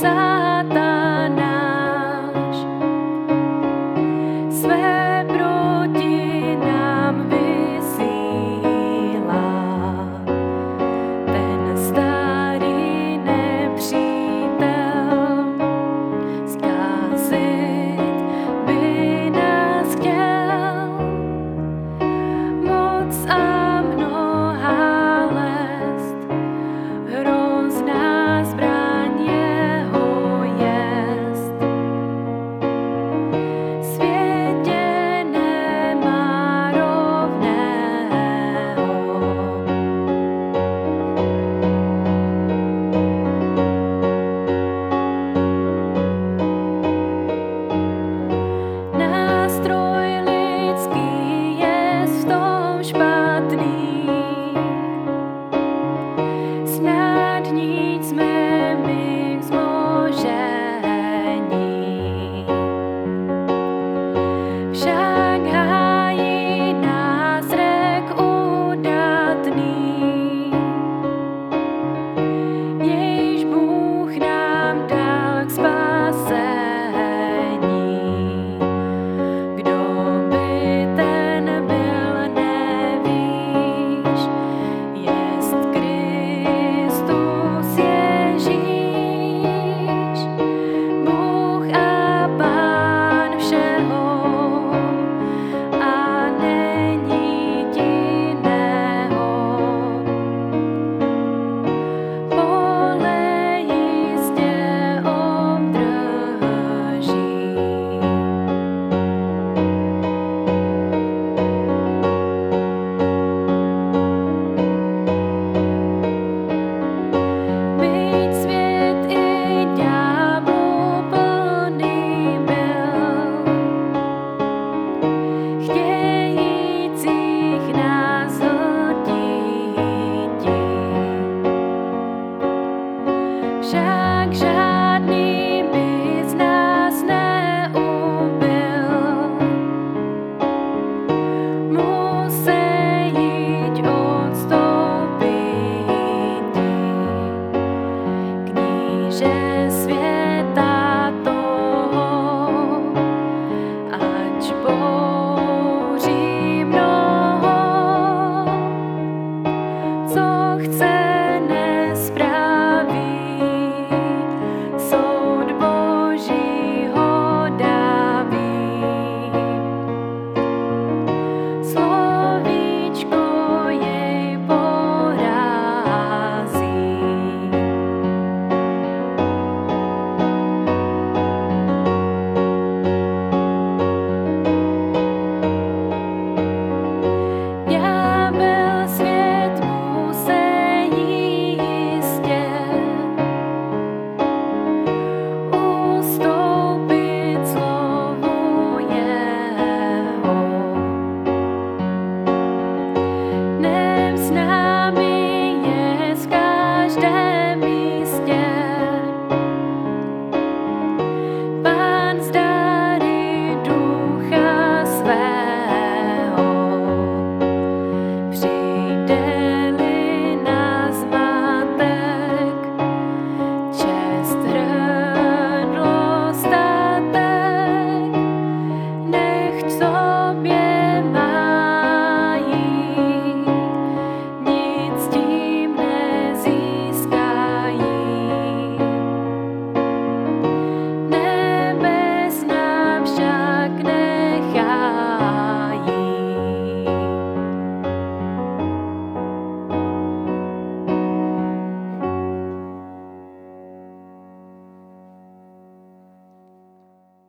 side.